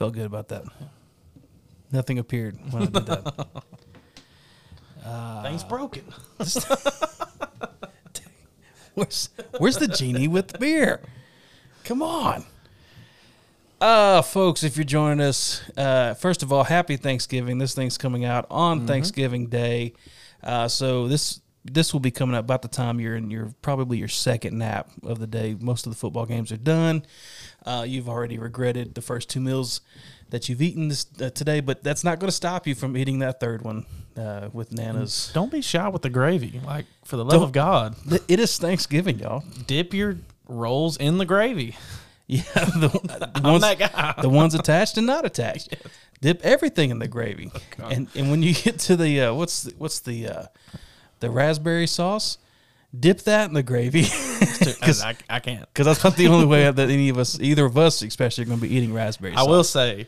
Felt good about that. Nothing appeared when I did that. Things broken. Where's Where's the genie with the beer? Come on. Uh, folks, if you're joining us, uh, first of all, happy Thanksgiving. This thing's coming out on Thanksgiving Day. Uh, so this this will be coming up about the time you're in your probably your second nap of the day. Most of the football games are done. Uh, you've already regretted the first two meals that you've eaten this uh, today, but that's not going to stop you from eating that third one uh, with Nana's. Don't be shy with the gravy. Like for the love Don't- of God, It is Thanksgiving, y'all. dip your rolls in the gravy. Yeah, the, the ones the ones attached and not attached. Dip everything in the gravy, and and when you get to the uh, what's the, what's the uh, the raspberry sauce, dip that in the gravy because I, I can't. Because that's not the only way that any of us, either of us especially, are going to be eating raspberry. I sauce. will say,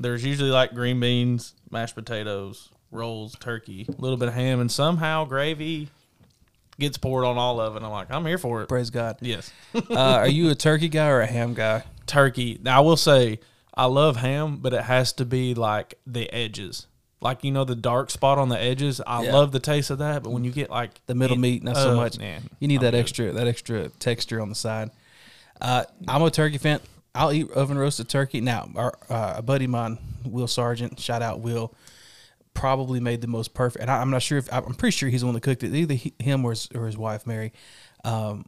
there's usually like green beans, mashed potatoes, rolls, turkey, a little bit of ham, and somehow gravy gets poured on all of it. I'm like, I'm here for it. praise God. Yes, uh, are you a turkey guy or a ham guy? turkey. Now I will say, I love ham, but it has to be like the edges. Like you know the dark spot on the edges, I Yeah. love the taste of that. But when you get like The middle it- meat, not so uh, much. man, you need I'm that good. extra that extra texture on the side. Uh, I'm a turkey fan. I'll eat oven roasted turkey. Now, our uh, a buddy of mine, Will Sargent, shout out Will, probably made the most perfect. And I, I'm not sure if I'm pretty sure he's the one that cooked it. Either he, him or his, or his wife Mary. Um,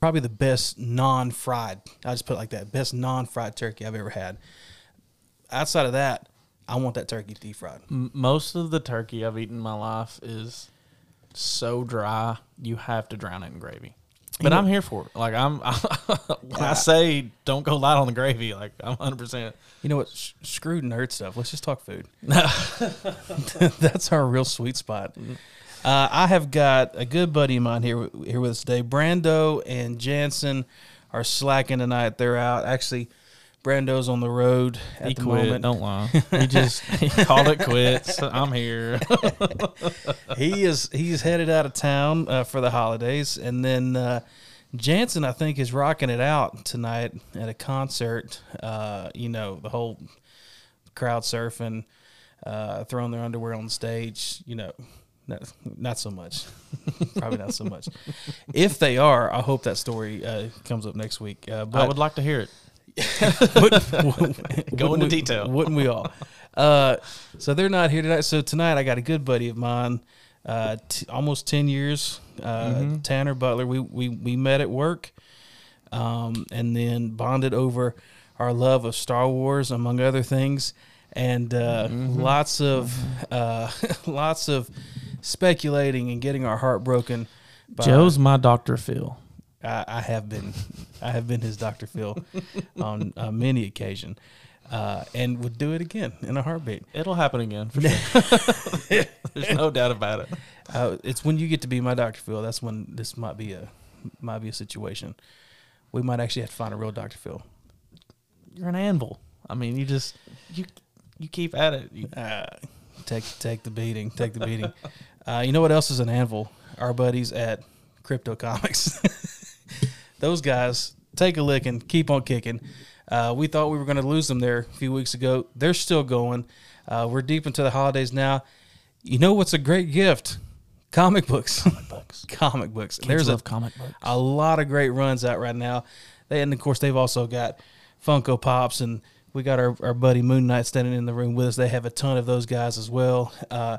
probably the best non-fried. I just put it like that. Best non-fried turkey I've ever had. Outside of that, I want that turkey deep fried. Most of the turkey I've eaten in my life is so dry you have to drown it in gravy. But I'm here for it. Like I'm, when I say don't go light on the gravy, like I'm 100. percent You know what? S- screw nerd stuff. Let's just talk food. That's our real sweet spot. Uh, I have got a good buddy of mine here here with us today. Brando and Jansen are slacking tonight. They're out. Actually, Brando's on the road at He the quit. moment. Don't lie. He just he called it quits. I'm here. he is he's headed out of town uh, for the holidays, and then uh, Jansen I think is rocking it out tonight at a concert. Uh, you know the whole crowd surfing, uh, throwing their underwear on the stage. You know, not, not so much. Probably not so much. if they are, I hope that story uh, comes up next week. Uh, but I would like to hear it. wouldn't- Go into we- detail. Wouldn't we all? Uh, so they're not here tonight. So tonight I got a good buddy of mine, uh, t- almost ten years, uh, Mm-hmm. Tanner Butler. We we we met at work, um, and then bonded over our love of Star Wars, among other things, and uh, Mm-hmm. lots of uh, lots of speculating and getting our heart broken. by- Joe's my Dr. Phil. I, I have been, I have been his Dr. Phil on uh, many occasion, uh, and would do it again in a heartbeat. It'll happen again for sure. There's no doubt about it. Uh, it's when you get to be my Dr. Phil. That's when this might be a might be a situation. We might actually have to find a real Dr. Phil. You're an anvil. I mean, you just you you keep at it. You- Uh, take take the beating. Take the beating. Uh, you know what else is an anvil? Our buddies at Crypto Comics. Those guys take a lick and keep on kicking. Uh, we thought we were going to lose them there a few weeks ago. They're still going. Uh, we're deep into the holidays now. You know what's a great gift? Comic books. Comic books. Comic books. Kids There's a comic books. a lot of great runs out right now. They, and of course, they've also got Funko Pops, and we got our, our buddy Moon Knight standing in the room with us. They have a ton of those guys as well. Uh,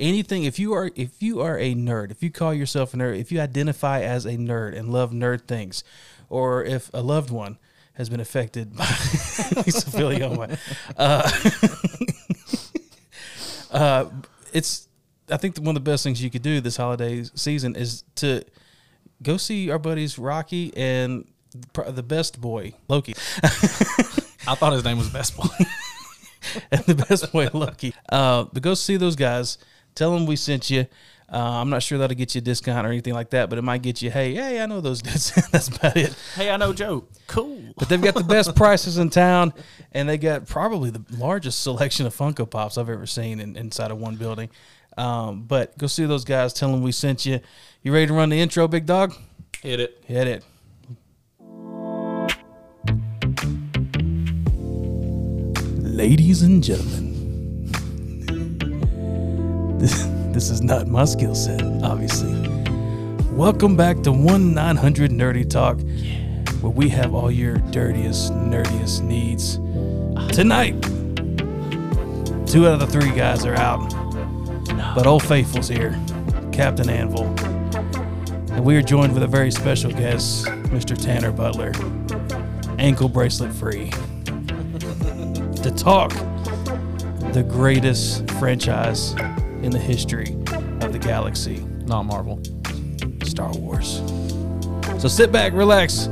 anything if you are if you are a nerd, if you call yourself a nerd, if you identify as a nerd and love nerd things, or if a loved one has been affected by mesothelioma, uh, uh, it's I think one of the best things you could do this holiday season is to go see our buddies Rocky and the best boy Loki I thought his name was Best Boy. and the best boy Loki. Uh, but go see those guys. Tell them we sent you. Uh, I'm not sure that'll get you a discount or anything like that, but it might get you. Hey, hey, I know those dudes. That's about it. hey, I know Joe. Cool. But they've got the best prices in town, and they got probably the largest selection of Funko Pops I've ever seen in, inside of one building. Um, but go see those guys. Tell them we sent you. You ready to run the intro, big dog? Hit it. Hit it. Ladies and gentlemen, this, is not my skill set, obviously. Welcome back to 1 900 Nerdy Talk, where we have all your dirtiest, nerdiest needs. Tonight, two out of the three guys are out, but Old Faithful's here, Captain Anvil. And we are joined with a very special guest, Mr. Tanner Butler, ankle bracelet free, to talk the greatest franchise in the history of the galaxy, Not Marvel. Star Wars. So sit back, relax,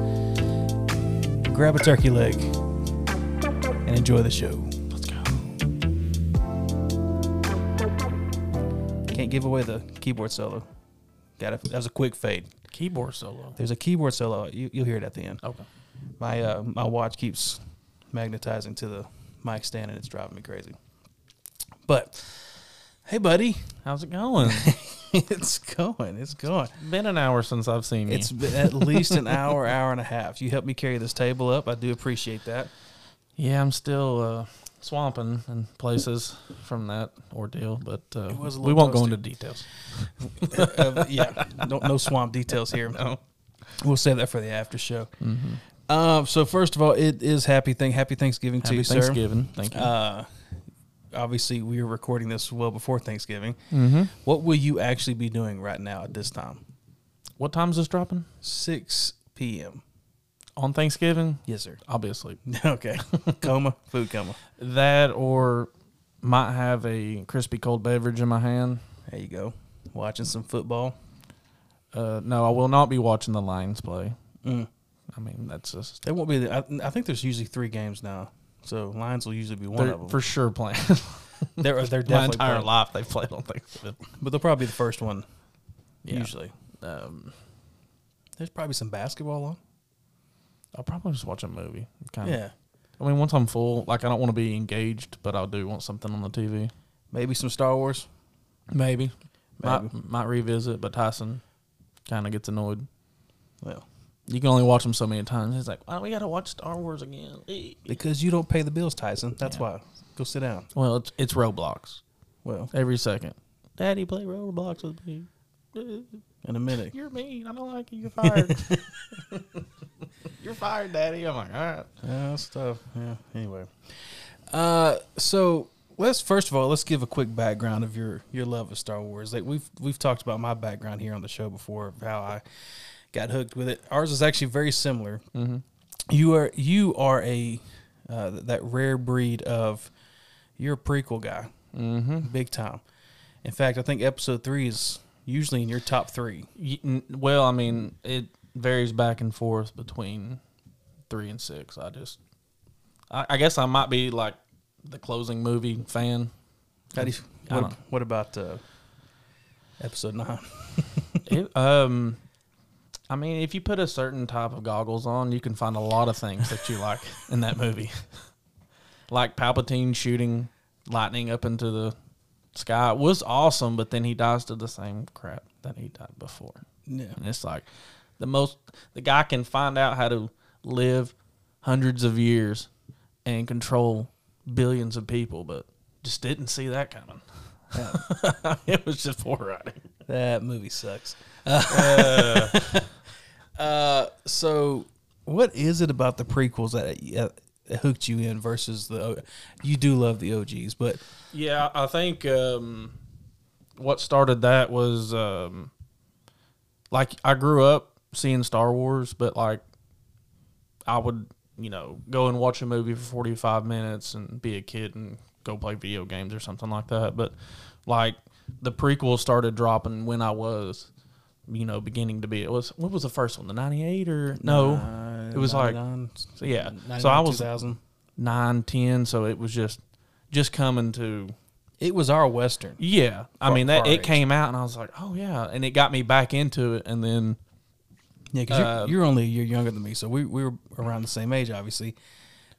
grab a turkey leg, and enjoy the show. Let's go. Can't give away the keyboard solo. Got it. That was a quick fade. Keyboard solo. There's a keyboard solo. You, you'll hear it at the end. Okay. My uh, my watch keeps magnetizing to the mic stand, and it's driving me crazy. But hey, buddy, How's it going? it's going. It's going. Been an hour since I've seen you. It's been at least an hour, hour and a half. You helped me carry this table up. I do appreciate that. yeah, I'm still uh, swamping in places from that ordeal, but uh, It was a we won't go into details. Uh, yeah, no, no swamp details here. No. We'll save that for the after show. Mm-hmm. Um, so first of all, it is happy thing. Happy Thanksgiving to Happy you, sir. Thanksgiving. Thank you. Obviously, we are recording this well before Thanksgiving. mm-hmm. What will you actually be doing right now at this time? What time is this dropping? 6 p.m. On Thanksgiving? Yes, sir. I'll be asleep. okay. coma, food coma. That or might have a crispy cold beverage in my hand. There you go. Watching some football. Uh, no, I will not be watching the Lions play. Mm. I mean, that's just There won't be. The, I, I think there's usually three games now, so Lions will usually be one they're of them. for sure playing. they're they're my definitely entire playing, life they've played on Thanksgiving. but they'll probably be the first one. Yeah. Usually, Um, there's probably some basketball on. I'll probably just watch a movie. Kind of. Yeah, I mean, once I'm full, like I don't want to be engaged, but I do want something on the TV. maybe some Star Wars. Maybe. Maybe. Might, might revisit, but Tyson kind of gets annoyed. Well, You can only watch them so many times. He's like, "Why we got to watch Star Wars again?" Because you don't pay the bills, Tyson. That's Yeah. why. Go sit down. Well, it's it's Roblox Well, every second. Daddy, play Roblox with me. In a minute. You're mean. I don't like you. You're fired. You're fired, Daddy. I'm like, all right. Yeah, that's tough. Yeah. Anyway, uh, so let's first of all let's give a quick background of your your love of Star Wars. Like we've we've talked about my background here on the show before, how I got hooked with it. Ours is actually very similar. Mm-hmm. You are you are a uh, that rare breed of you're a prequel guy, Mm-hmm. big time. In fact, I think Episode three is usually in your top three. Well, I mean, it varies back and forth between three and six. I just, I, I guess I might be like the closing movie fan. How do you, what, what about uh, Episode nine? It, um, I mean, if you put a certain type of goggles on, you can find a lot of things that you like in that movie. like Palpatine shooting lightning up into the sky it was awesome, but then he dies to the same crap that he died before. Yeah. And it's like the most the guy can find out how to live hundreds of years and control billions of people, but just didn't see that coming. it was just poor writing. That movie sucks. Uh, so what is it about the prequels that uh, hooked you in versus the? You do love the OGs, but Yeah, I think um, what started that was um, like I grew up seeing Star Wars, but like I would, you know, go and watch a movie for 45 minutes and be a kid and go play video games or something like that. But like the prequels started dropping when I was, you know, beginning to be. It was what was the first one? The 98 or no? It was like 99, so yeah. So I was 2000. nine, ten. So it was just just coming to It was our western. yeah, I mean that it age. came out and I was like, oh yeah, and it got me back into it. And then Yeah, because Uh, you're, you're only a year younger than me, so we we were around the same age, obviously.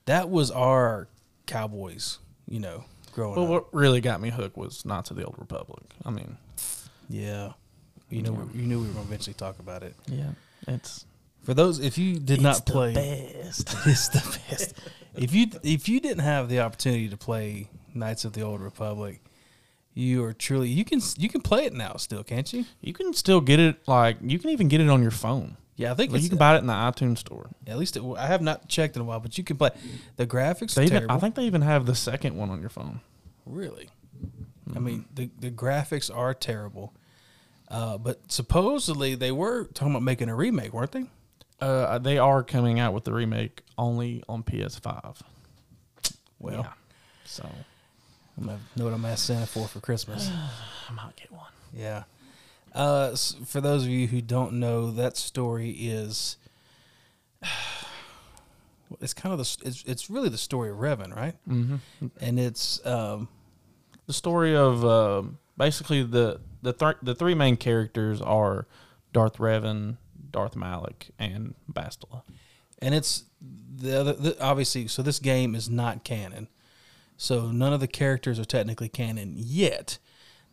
That was our Cowboys, you know, growing but up. what really got me hooked was Knights of the Old Republic. I mean, Yeah, you know, you knew we were going to eventually talk about it. yeah, it's For those, if you did not play, best. it's the best. if you if you didn't have the opportunity to play Knights of the Old Republic, you are truly you can you can play it now still, can't you? You can still get it like you can even get it on your phone. Yeah, I think Like you can buy it in the iTunes store. at least it, I have not checked in a while, but you can play. The graphics They are even, terrible. I think they even have the second one on your phone. Really? Mm-hmm. I mean, the the graphics are terrible. Uh, but supposedly they were talking about making a remake, weren't they? Uh, they are coming out with the remake only on PS5. Well, Yeah. So I'm gonna know what I'm asking Santa for for Christmas. I might get one. yeah. Uh, for those of you who don't know, that story is. It's kind of the. It's it's really the story of Revan, right? Mm-hmm. And it's um, The story of um basically the the th- the three main characters are Darth Revan, Darth Malak, and Bastila. and it's the other the, obviously so this game is not canon so none of the characters are technically canon yet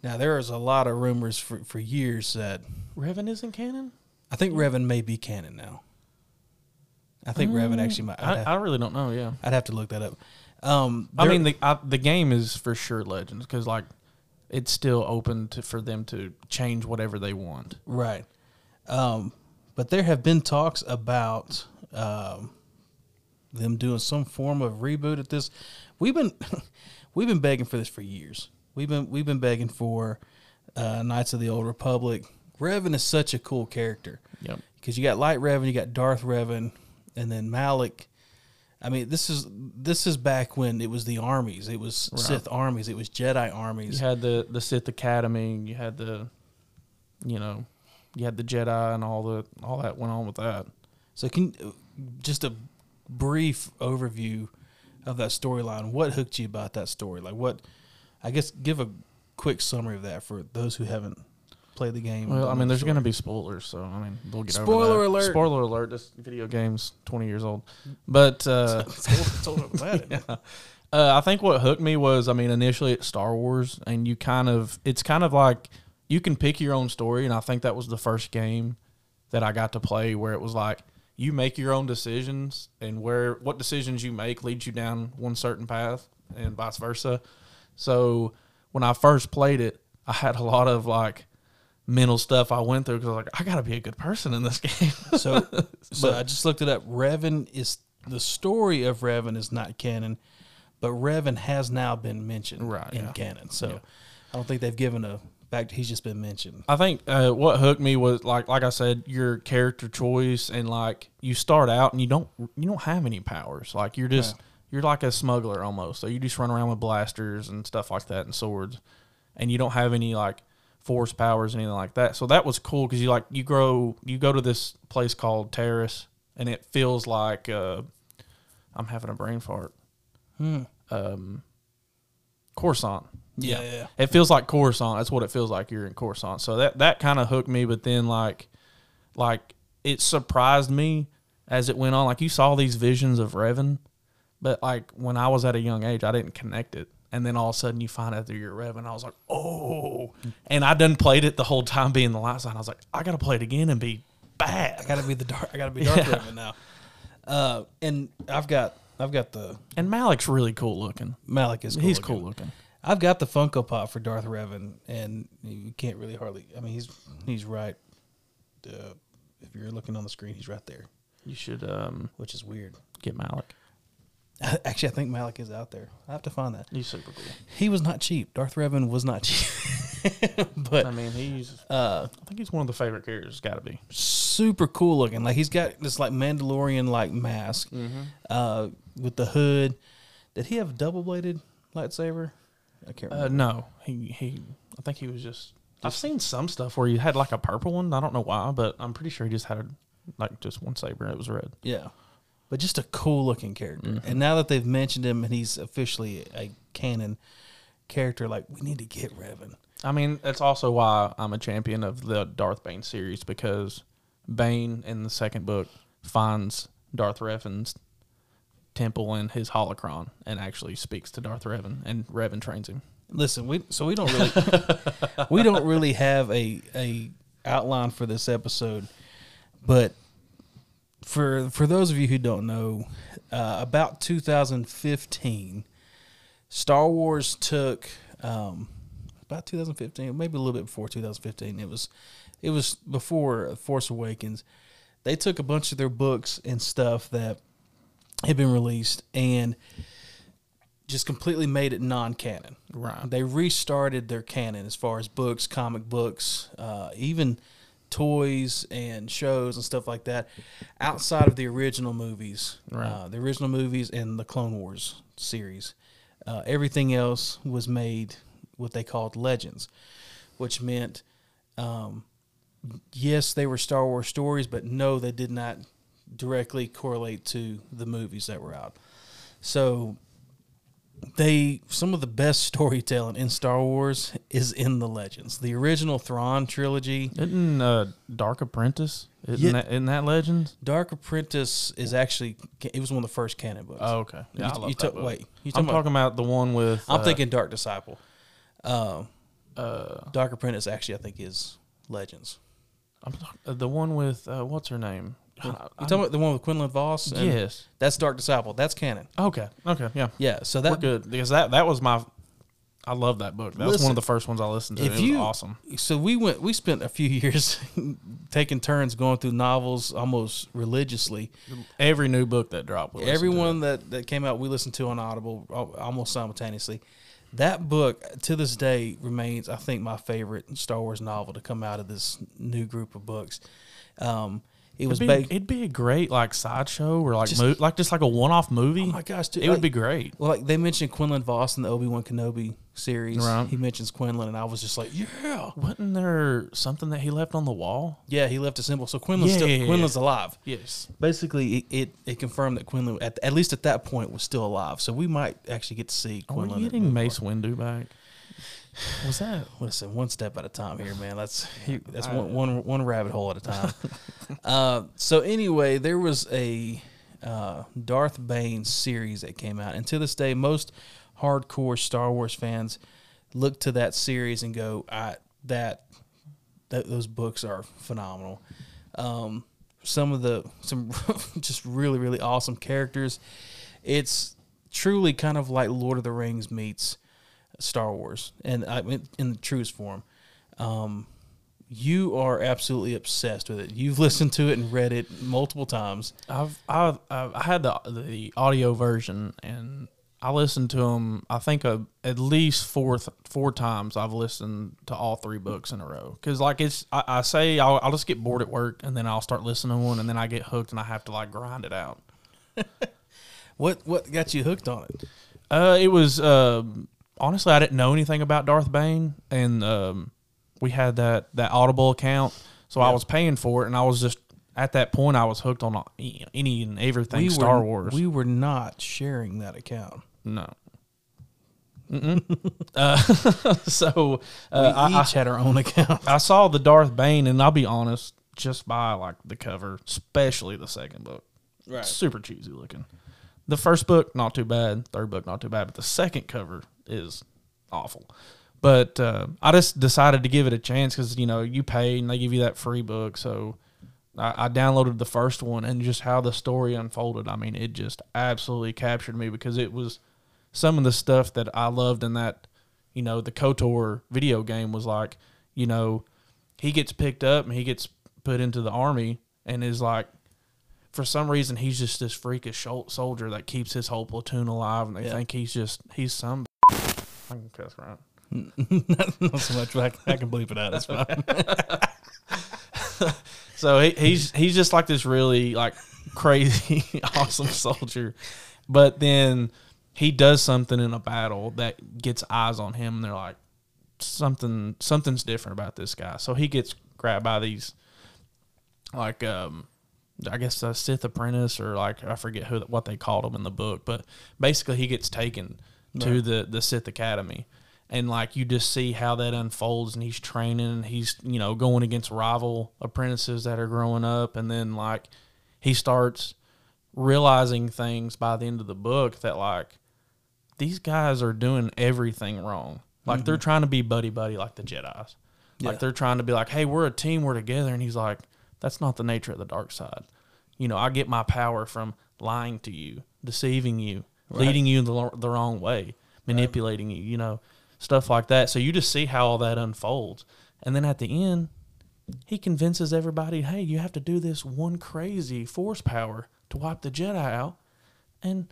now there is a lot of rumors for, for years that Revan isn't canon. i think revan may be canon now i think revan actually might I'd, have, I really don't know. Yeah. I'd have to look that up um I mean, the I, the game is for sure Legends because like it's still open to for them to change whatever they want. Right. Um, but there have been talks about um, them doing some form of reboot at this. We've been we've been begging for this for years. We've been we've been begging for uh, Knights of the Old Republic. Revan is such a cool character Yep. because you got Light Revan, you got Darth Revan, and then Malak. I mean, this is this is back when it was the armies. It was Right. Sith armies. It was Jedi armies. You had the the Sith Academy. You had the, you know, you had the Jedi and all the all that went on with that. So can just a brief overview of that storyline. What hooked you about that story? Like what? I guess give a quick summary of that for those who haven't played the game. Well, I mean, there's going to be spoilers, so I mean, they'll get over Spoiler alert. Spoiler alert! This video game's 20 years old, but uh, it's older than that. uh, I think what hooked me was, I mean, initially it's Star Wars, and you kind of, it's kind of like you can pick your own story, and I think that was the first game that I got to play where it was like you make your own decisions, and where what decisions you make leads you down one certain path, and vice versa. So when I first played it, I had a lot of like mental stuff I went through because I was like, I got to be a good person in this game. So, so I just looked it up. Revan is the story of Revan is not canon, but Revan has now been mentioned Right, in yeah. canon. So I don't think they've given a fact. He's just been mentioned. I think uh, what hooked me was like like I said, your character choice and like you start out and you don't you don't have any powers. Like you're just you're like a smuggler almost. So you just run around with blasters and stuff like that and swords, and you don't have any like force powers anything like that. So that was cool because you like you grow you go to this place called Taris and it feels like uh, I'm having a brain fart. Hmm. Um, Coruscant. Yeah, yeah, yeah. It feels like Coruscant. That's what it feels like. You're in Coruscant. So that that kind of hooked me. But then like, like it surprised me as it went on. Like you saw these visions of Revan, but like when I was at a young age, I didn't connect it. And then all of a sudden you find out that you're Revan. I was like, oh. And I done played it the whole time being the light side. I was like, I gotta play it again and be bad. I gotta be the dark. I gotta be Darth Yeah. Revan now. Uh, and I've got I've got the And Malak's really cool looking. Malak is cool He's looking. cool looking. I've got the Funko Pop for Darth Revan, and you can't really hardly. I mean, he's he's right. Uh, if you're looking on the screen, he's right there, You should um, which is weird. get Malak. Actually, I think Malak is out there. I have to find that. He's super cool. He was not cheap. Darth Revan was not cheap, but I mean, he's. uh, I think he's one of the favorite characters. Got to be. super cool looking. Like he's got this like Mandalorian like mask uh, with the hood. Did he have a double bladed lightsaber? I can't Uh, remember. no, he he. I think he was just. I've seen some stuff where he had like a purple one. I don't know why, but I'm pretty sure he just had a, like just one saber. And it was red. Yeah. But just a cool looking character. Mm-hmm. And now that they've mentioned him and he's officially a canon character, like we need to get Revan. I mean, that's also why I'm a champion of the Darth Bane series because Bane in the second book finds Darth Revan's temple in his holocron and actually speaks to Darth Revan, and Revan trains him. Listen, we so we don't really we don't really have a a outline for this episode, but for for those of you who don't know, uh, about 2015, Star Wars took um, about 2015, maybe a little bit before 2015. It was it was before Force Awakens. They took a bunch of their books and stuff that had been released and just completely made it non-canon. Right. They restarted their canon as far as books, comic books, uh, even toys and shows and stuff like that, outside of the original movies, Right. uh, the original movies and the Clone Wars series. Uh, everything else was made what they called legends, which meant, um, yes, they were Star Wars stories, but no, they did not directly correlate to the movies that were out. So they some of the best storytelling in Star Wars is in the legends. The original Thrawn trilogy, Isn't uh, Dark Apprentice? Isn't, Yeah. that, isn't that Legends? Dark Apprentice is actually it was one of the first canon books. Oh, okay. you, I love you that book. wait, you I'm talking about, talking about the one with. I'm uh, thinking Dark Disciple. Uh, Uh, Dark Apprentice actually I think is Legends. I'm talk- uh, the one with uh, what's her name? You talking about the one with Quinlan Vos? and- yes. that's Dark Disciple. That's canon. Okay. Okay. Yeah. Yeah, so We're good because that that was my. I love that book. That was one of the first ones I listened to. if it was you- awesome. so we went we spent a few years taking turns going through novels almost religiously. Every new book that dropped. we listened to Everyone that, that came out, we listened to on Audible almost simultaneously. That book to this day remains, I think, my favorite Star Wars novel to come out of this new group of books. Um, it was It'd be, ba- it'd be a great like sideshow or like Just- mo- like just like a one off movie. oh my gosh, dude, it would be great. Well, like they mentioned Quinlan Vos in the Obi Wan Kenobi series. Right. He mentions Quinlan, and I was just like, yeah, Wasn't there something that he left on the wall? yeah. He left a symbol, so Quinlan's Yeah, still yeah, yeah. Quinlan's alive. Yes. Basically, it, it, it confirmed that Quinlan, at, at least at that point, was still alive. So we might actually get to see Quinlan. Are we getting Mace Windu back? Was that? Listen, one step at a time here, man. That's that's one, one one rabbit hole at a time. uh, so anyway, there was a uh, Darth Bane series that came out, and to this day, most hardcore Star Wars fans look to that series and go, "I that that those books are phenomenal." Um, some of the some just really really awesome characters. It's truly kind of like Lord of the Rings meets Star Wars, and I mean, in the truest form. Um, you are absolutely obsessed with it. You've listened to it and read it multiple times. I've I've, I've I had the the audio version and I listened to them. I think uh at least four th- four times. I've listened to all three books in a row because like it's I, I say I'll, I'll just get bored at work and then I'll start listening to one and then I get hooked and I have to like grind it out. What what got you hooked on it? Uh, it was uh, honestly I didn't know anything about Darth Bane, and um, we had that that Audible account, so I was paying for it, and I was just at that point I was hooked on any and everything We Star were, Wars. We were not sharing that account. no. Mm-mm. uh, so We uh, I, I, each had our own account. I saw the Darth Bane, and I'll be honest, just by like the cover, especially the second book, Right. super cheesy looking. The first book, not too bad. Third book, not too bad. But the second cover is awful. But uh, I just decided to give it a chance because you know you pay and they give you that free book. So I, I downloaded the first one and just how the story unfolded. I mean, it just absolutely captured me because it was some of the stuff that I loved in that. You know, the Kotor video game was like, you know, he gets picked up and he gets put into the army and is like for some reason he's just this freakish soldier that keeps his whole platoon alive and they Yeah. think he's just he's some I can cuss right. not so much. but I, I can bleep it out. It's fine. So he, he's he's just like this really like crazy awesome soldier, but then he does something in a battle that gets eyes on him, and they're like something something's different about this guy. So he gets grabbed by these like um I guess a Sith apprentice or like I forget who what they called him in the book, but basically he gets taken to Right. the the Sith Academy, and like you just see how that unfolds, and he's training, and he's you know going against rival apprentices that are growing up, and then like he starts realizing things by the end of the book that like these guys are doing everything wrong. Like they're mm-hmm. trying to be buddy buddy like the Jedi's. Yeah. Like they're trying to be like, hey, we're a team, we're together, and he's like, that's not the nature of the dark side. you know, I get my power from lying to you, deceiving you, leading you in the, the wrong way, manipulating you, you know, stuff like that. So you just see how all that unfolds. And then at the end, he convinces everybody, hey, you have to do this one crazy force power to wipe the Jedi out and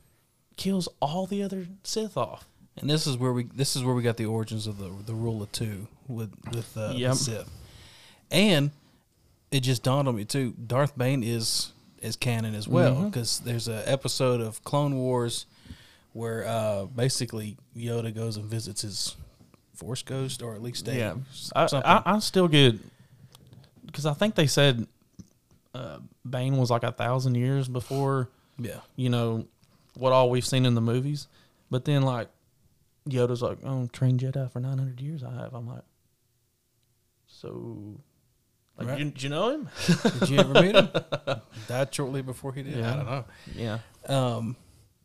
kills all the other Sith off. And this is where we this is where we got the origins of the the rule of two with with uh, Yep. the Sith. And it just dawned on me too. Darth Bane is is canon as well Mm-hmm. because there's an episode of Clone Wars where uh, basically Yoda goes and visits his Force Ghost or at least a, Yeah, I. I, I still get because I think they said uh, Bane was like a thousand years before yeah. you know what all we've seen in the movies, but then like Yoda's like, "Oh, trained Jedi for nine hundred years." I have. I'm like, so. Like, Right. you, did you know him? Did you ever meet him? Died shortly before he did. Yeah. I don't know. yeah. Um,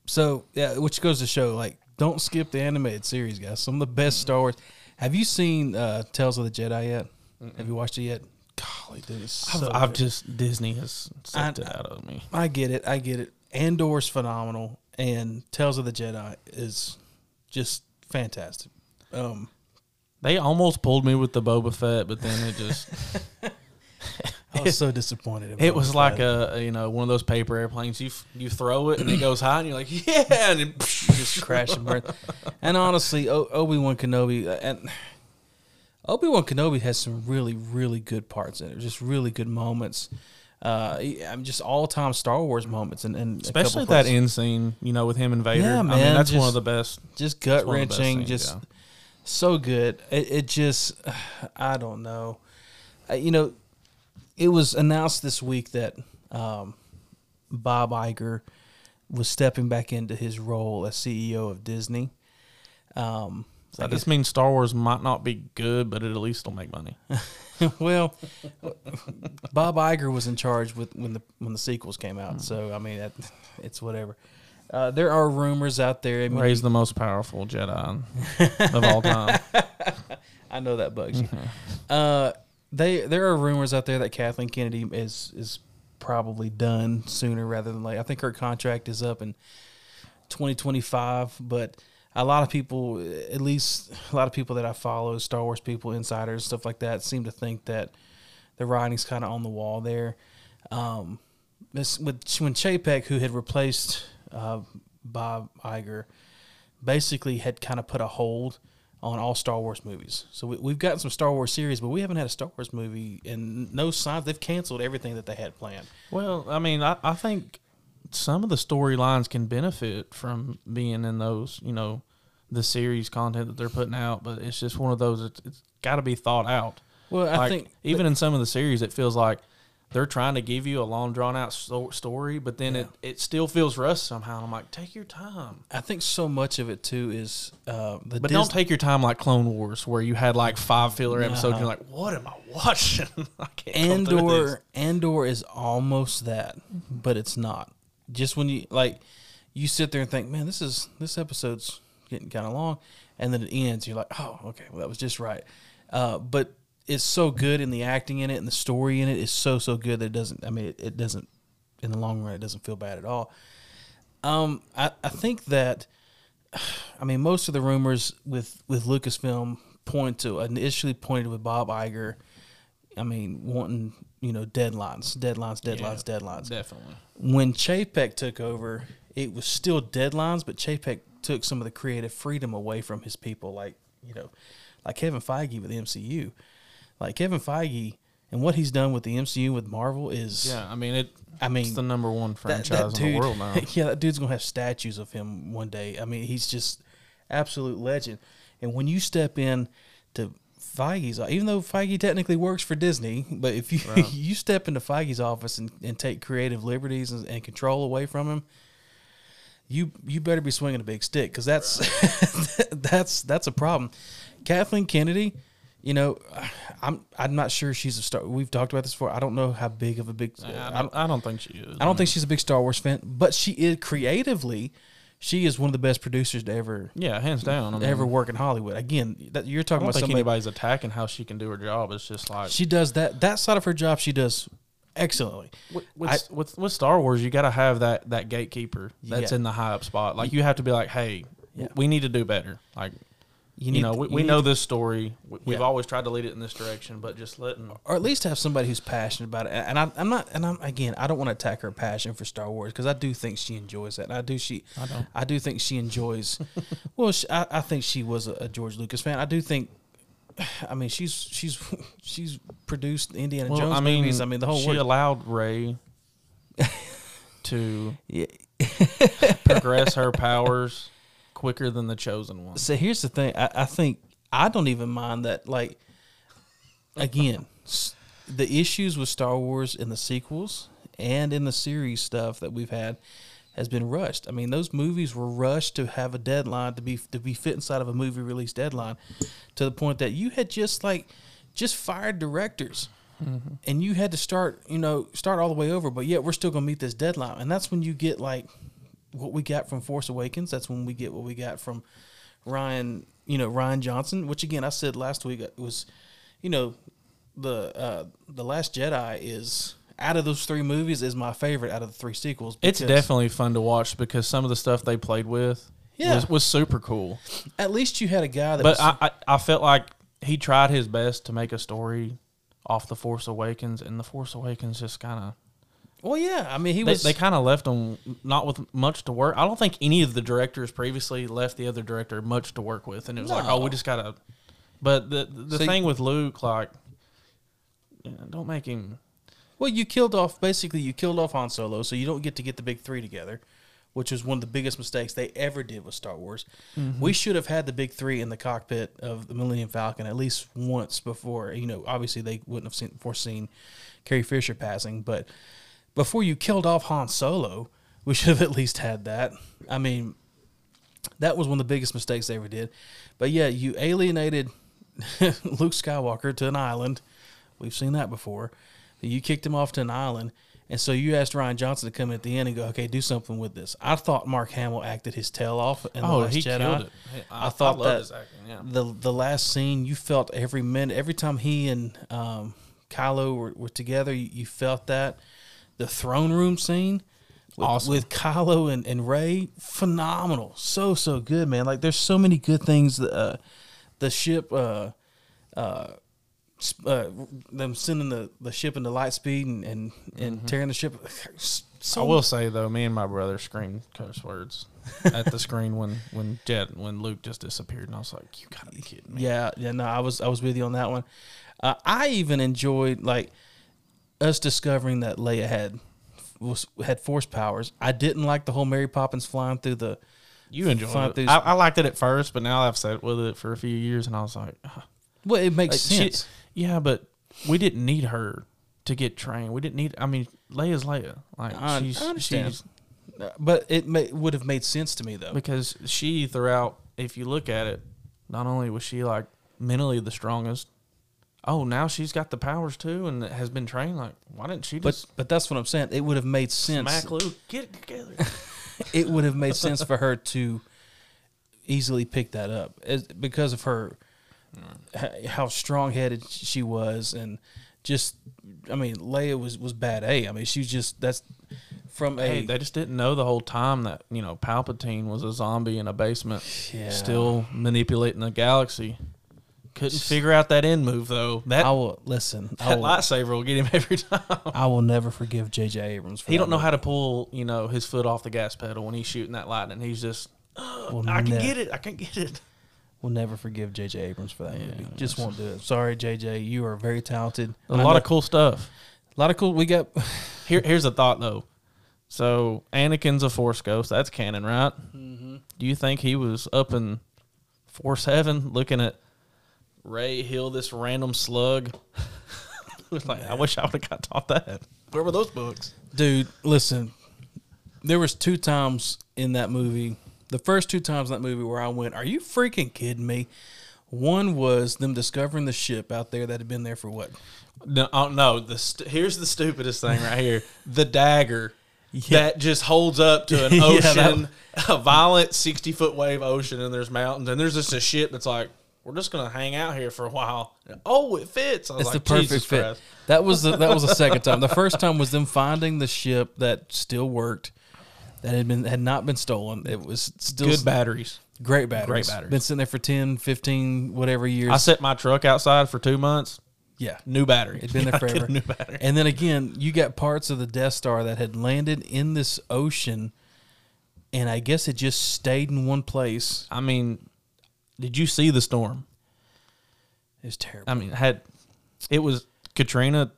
so yeah, which goes to show like don't skip the animated series, guys. Some of the best Star Wars. Have you seen uh, Tales of the Jedi yet? Have you watched it yet? Golly, dude, I've, so I've just Disney has sucked I- it out of me. I get it. I get it. Andor's phenomenal, and Tales of the Jedi is just fantastic. Um, They almost pulled me with the Boba Fett, but then it just I was so disappointed. It was like Fett. a you know one of those paper airplanes. You f- you throw it and it goes high, and you're like, yeah, and it just crash and burn. And honestly, o- Obi Wan Kenobi uh, and Obi Wan Kenobi has some really, really good parts in it. Just really good moments. Uh, I'm just all time Star Wars moments, and, and especially that places. end scene. You know, with him and Vader. Yeah, I man, mean, that's one of the best. just gut one of the best wrenching, just yeah. so good. It, it just, I don't know. Uh, you know, it was announced this week that um, Bob Iger was stepping back into his role as CEO of Disney. Um, So that just means Star Wars might not be good, but it at least will make money. well, Bob Iger was in charge with when the when the sequels came out. So I mean, that, it's whatever. Uh, there are rumors out there. I mean, Rey's the most powerful Jedi of all time. I know that bugs you. Uh, they there are rumors out there that Kathleen Kennedy is is probably done sooner rather than later. I think her contract is up in 2025, but a lot of people, at least a lot of people that I follow, Star Wars people, insiders, stuff like that, seem to think that the writing's kind of on the wall there. Um, this, with when Chapek, who had replaced uh, Bob Iger, basically had kind of put a hold on all Star Wars movies. So we, we've gotten some Star Wars series, but we haven't had a Star Wars movie, and no signs. They've canceled everything that they had planned. Well, I mean, I, I think some of the storylines can benefit from being in those, you know, the series content that they're putting out, but it's just one of those. It's, it's got to be thought out. Well, I Like, think even in some of the series, it feels like they're trying to give you a long drawn out sto- story, but then it, it still feels rushed somehow. And I'm like, take your time. I think so much of it too is uh, the But Dis- don't take your time like Clone Wars, where you had like five filler episodes. And you're like, what am I watching? I can't go through this. Andor. Andor is almost that, but it's not. Just when you like, you sit there and think, man, this is this episode's getting kind of long, and then it ends. You're like, oh, okay, well that was just right. Uh, but it's so good, and the acting in it and the story in it is so so good that it doesn't. I mean, it, it doesn't. In the long run, it doesn't feel bad at all. Um, I, I think that, I mean, most of the rumors with with Lucasfilm point to initially pointed with Bob Iger. I mean, wanting you know deadlines, deadlines, deadlines, deadlines. Definitely. When Chapek took over, it was still deadlines, but Chapek took some of the creative freedom away from his people, like you know, like Kevin Feige with the MCU. Like Kevin Feige and what he's done with the MCU with Marvel is, Yeah, I mean it. I mean, It's the number one that- franchise that in the world now. Yeah, that dude's gonna have statues of him one day. I mean, he's just absolute legend. And when you step in to Feige's, uh, even though Feige technically works for Disney, but if you Right. you step into Feige's office and, and take creative liberties and, and control away from him, you you better be swinging a big stick because that's that's that's a problem. Kathleen Kennedy, you know, I'm I'm not sure she's a star. We've talked about this before. I don't know how big of a big. I don't, I don't think she is. I don't think she's a big Star Wars fan, but she is creatively. She is one of the best producers to ever Yeah, hands down. I mean, ever work in Hollywood. Again, that you're I talking don't about think somebody. anybody's attacking how she can do her job. It's just like She does that that side of her job. She does excellently. With, with, I- with, with Star Wars, you got to have that that gatekeeper that's Yeah. in the high up spot. Like you have to be like, hey, Yeah. we need to do better. Like you, need know, we, you we know this story. We, We've Yeah. always tried to lead it in this direction, but just letting or at least have somebody who's passionate about it. And I, I'm not, and I'm again, I don't want to attack her passion for Star Wars because I do think she enjoys that. And I do she, I don't. I do think she enjoys. well, she, I, I think she was a, a George Lucas fan. I do think. I mean, she's she's she's produced Indiana Well, Jones I mean, movies. I mean, the whole she allowed Rey to Yeah. progress her powers quicker than the chosen one. So here's the thing. I, I think I don't even mind that. Like, again, the issues with Star Wars in the sequels and in the series stuff that we've had has been rushed. I mean, those movies were rushed to have a deadline to be to be fit inside of a movie release deadline, to the point that you had just like just fired directors. Mm-hmm. And you had to start, you know, start all the way over, but yet we're still gonna meet this deadline. And that's when you get like what we got from Force Awakens. That's when we get what we got from Rian, you know, Rian Johnson. Which again, I said last week it was, you know, the uh, the Last Jedi is out of those three movies is my favorite out of the three sequels. It's definitely fun to watch because some of the stuff they played with Yeah. was, was super cool. at least you had a guy that. But was, I, I, I felt like he tried his best to make a story off the Force Awakens, and the Force Awakens just kind of well, yeah, I mean, he they, was. they kind of left him not with much to work. I don't think any of the directors previously left the other director much to work with, and it was like, oh, we just gotta. But the the See- thing with Luke, like, yeah, don't make him. Well, you killed off basically you killed off Han Solo, so you don't get to get the big three together, which was one of the biggest mistakes they ever did with Star Wars. Mm-hmm. We should have had the big three in the cockpit of the Millennium Falcon at least once before. You know, obviously they wouldn't have seen, foreseen Carrie Fisher passing, but before you killed off Han Solo, we should have at least had that. I mean, that was one of the biggest mistakes they ever did. But yeah, you alienated Luke Skywalker to an island. We've seen that before. You kicked him off to an island, and so you asked Rian Johnson to come in at the end and go, "Okay, do something with this." I thought Mark Hamill acted his tail off in the Oh, Last he Jedi. killed it. I, thought loved that acting, yeah. the the last scene, you felt every minute, every time he and um, Kylo were, were together, you, you felt that. The throne room scene with, Awesome. with Kylo and, and Rey, phenomenal, so so good, man. Like there's so many good things. that, Uh, the ship, uh, uh, uh, them sending the, the ship into light speed and and, and tearing the ship. So I will say though, me and my brother screamed curse words at the screen when when Jet when Luke just disappeared, and I was like, "You gotta be kidding me!" Yeah, yeah, no, I was I was with you on that one. Uh, I even enjoyed like us discovering that Leia had was had force powers. I didn't like the whole Mary Poppins flying through the. You enjoyed it. through- I, I liked it at first, but now I've sat with it for a few years, and I was like, "Huh." Well, it makes Like, she- sense. "Yeah, but we didn't need her to get trained. We didn't need. I mean, Leia's Leia. Like I- she's I understand. she's but it may, would have made sense to me though. because she throughout. If you look at it, not only was she like mentally the strongest. Oh, now she's got the powers too, and has been trained. Like, why didn't she But just but that's what I'm saying. It would have made sense. smack Luke? Get it together. it would have made sense for her to easily pick that up as, because of her mm. h- how strong headed she was and just I mean Leia was was bad A. I mean she was just that's from a Hey, they just didn't know the whole time that you know Palpatine was a zombie in a basement, Yeah. still manipulating the galaxy. Couldn't figure out that end move though. That, I will listen. I that will, lightsaber will get him every time. I will never forgive J.J. Abrams. For he don't know movie. how to pull you know his foot off the gas pedal when he's shooting that lightning. He's just We'll I can get it. I can get it. We'll never forgive J.J. Abrams for that movie. Just won't do it. Sorry, J.J. You are very talented. A lot of cool stuff. a lot of cool. We got Here, here's a thought though. So Anakin's a Force ghost. That's canon, right? Mm-hmm. Do you think he was up in Force Heaven looking at Rey heal this random slug? like, I wish I would have got taught that. Where were those books? dude listen there was two times in that movie the first two times in that movie where i went are you freaking kidding me one was them discovering the ship out there that had been there for what No, oh, no. The st- here's the stupidest thing right here: the dagger that just holds up to an Yeah, ocean, that- a violent sixty foot wave ocean, and there's mountains, and there's just a ship that's like we're just gonna hang out here for a while. Oh, it fits. I was It's like, the perfect Jesus fit. Christ. That was the, that was the second time. The first time was them finding the ship that still worked, that had been had not been stolen. It was still Good batteries. great batteries. Great batteries. Been sitting there for 10, 15, whatever years. I set my truck outside for two months. yeah. New battery. It'd been there I get a forever. New battery. And then again, you got parts of the Death Star that had landed in this ocean, and I guess it just stayed in one place. I mean, did you see the storm? It was terrible. I mean, had it was Katrina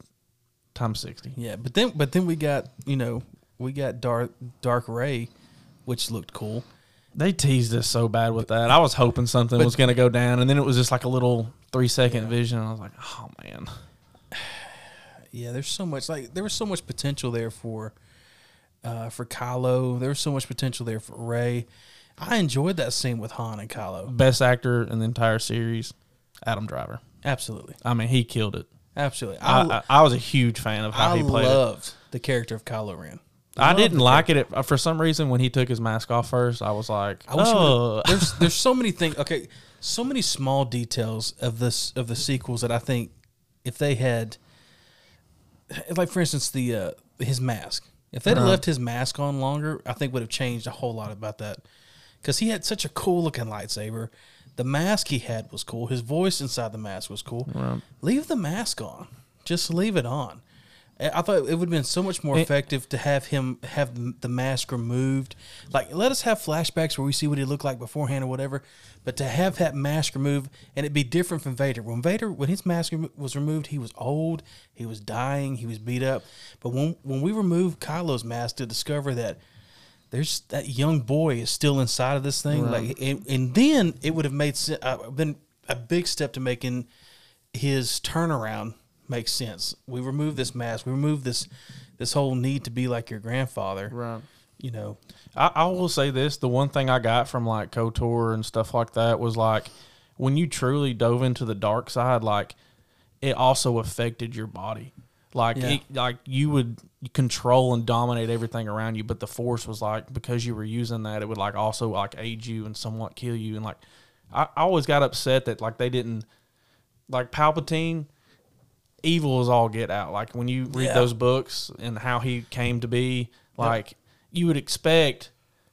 times sixty. yeah, but then but then we got you know we got Dark Dark Rey, which looked cool. They teased us so bad with that. I was hoping something was going to go down, and then it was just like a little three second vision. And I was like, oh man. Yeah, there's so much like there was so much potential there for uh for Kylo. There was so much potential there for Rey. I enjoyed that scene with Han and Kylo. Best actor in the entire series, Adam Driver. Absolutely, I mean, he killed it. absolutely. I, I, I, I was a huge fan of how I he played it. loved the character of Kylo Ren. I loved didn't like it at, for some reason when he took his mask off first. I was like, I wish oh, there's there's so many things. Okay, so many small details of this of the sequels that I think if they had, like for instance, the uh, his mask. If they'd Uh-huh. left his mask on longer, I think would have changed a whole lot about that. Because he had such a cool looking lightsaber. The mask he had was cool. His voice inside the mask was cool. Right. Leave the mask on. Just leave it on. I thought it would have been so much more effective to have him have the- the mask removed. Like, let us have flashbacks where we see what he looked like beforehand or whatever. But to have that mask removed and it be different from Vader. When Vader, when his mask was removed, he was old, he was dying, he was beat up. But when when we removed Kylo's mask to discover that there's that young boy is still inside of this thing, like, and, and then it would have made sen- uh, been a big step to making his turnaround make sense. We remove this mask. We remove this this whole need to be like your grandfather. right. You know, I, I will say this: the one thing I got from like Kotor and stuff like that was like when you truly dove into the dark side, like it also affected your body. Like Yeah. it, like you would control and dominate everything around you, but the force was like because you were using that, it would like also like aid you and somewhat kill you. And like I, I always got upset that like they didn't like Palpatine. Evil is all get out. Like when you read Yeah. those books and how he came to be, like you would expect,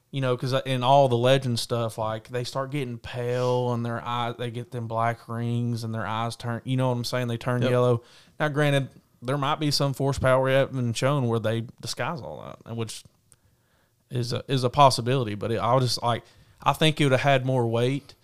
you know, because uh, in all the legend stuff, like they start getting pale and their eyes, they get them black rings and their eyes turn. You know what I'm saying? They turn Yep. yellow. Now, granted, there might be some force power yet been shown where they disguise all that, which is a, is a possibility. But it, I'll just like I think it would have had more weight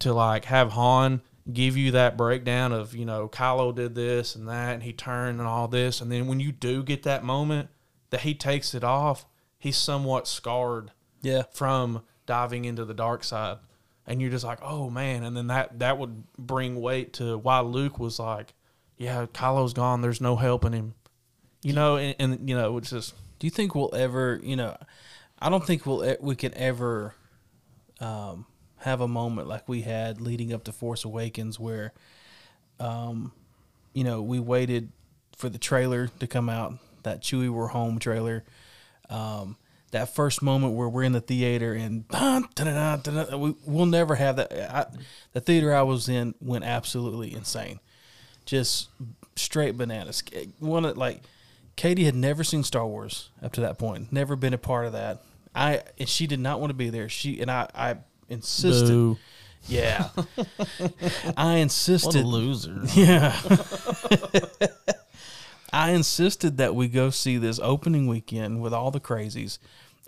to like have Han give you that breakdown of you know Kylo did this and that and he turned and all this and then when you do get that moment that he takes it off he's somewhat scarred yeah, from diving into the dark side and you're just like oh man and then that that would bring weight to why Luke was like yeah Kylo's gone there's no helping him you know and, and you know it's just Do you think we'll ever, you know, I don't think we'll we can ever um, have a moment like we had leading up to Force Awakens where, um, you know, we waited for the trailer to come out, that Chewie We're Home trailer. Um, that first moment where we're in the theater and we, we'll never have that. I, the theater I was in went absolutely insane, just straight bananas. One of like Katie had never seen Star Wars up to that point, never been a part of that. I and she did not want to be there. She and I, I insisted. boo. Yeah, I insisted. loser Yeah. I insisted that we go see this opening weekend with all the crazies.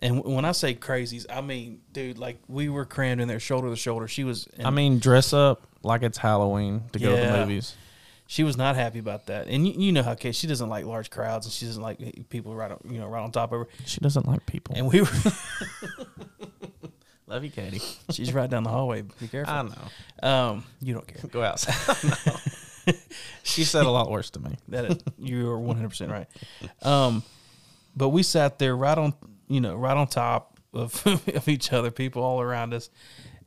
And when I say crazies, I mean, dude, like we were crammed in there shoulder to shoulder. She was, I mean dress up like it's Halloween to go to the movies she was not happy about that. And you, you know how Kate, she doesn't like large crowds and she doesn't like people right on, you know, right on top of her. she doesn't like people And we were, love you Katie she's right down the hallway. Be careful. I know Um, you don't care. Go outside. she said a lot worse to me. That is, you are one hundred percent right. Um, but we sat there right on, you know, right on top of of each other, people all around us,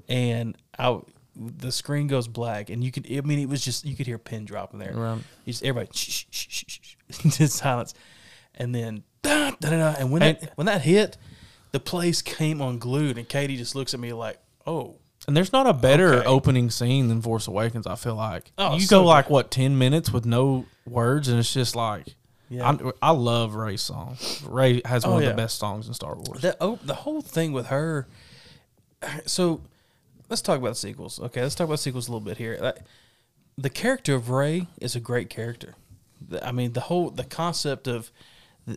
and I, the screen goes black, and you could, I mean, it was just you could hear a pin drop in there. Right. You just everybody shh, shh, shh, shh, shh, did silence, and then da, da, da, and when that when that hit, the place came unglued, and Katie just looks at me like, oh. And there's not a better Okay. opening scene than Force Awakens. I feel like Oh, you so go like what ten minutes with no words, and it's just like Yeah. I, I love Rey's song. Rey has Oh, one yeah. of the best songs in Star Wars. the oh, the whole thing with her. So, let's talk about sequels. Okay, let's talk about sequels a little bit here. Like, the character of Rey is a great character. The- I mean, the whole the concept of,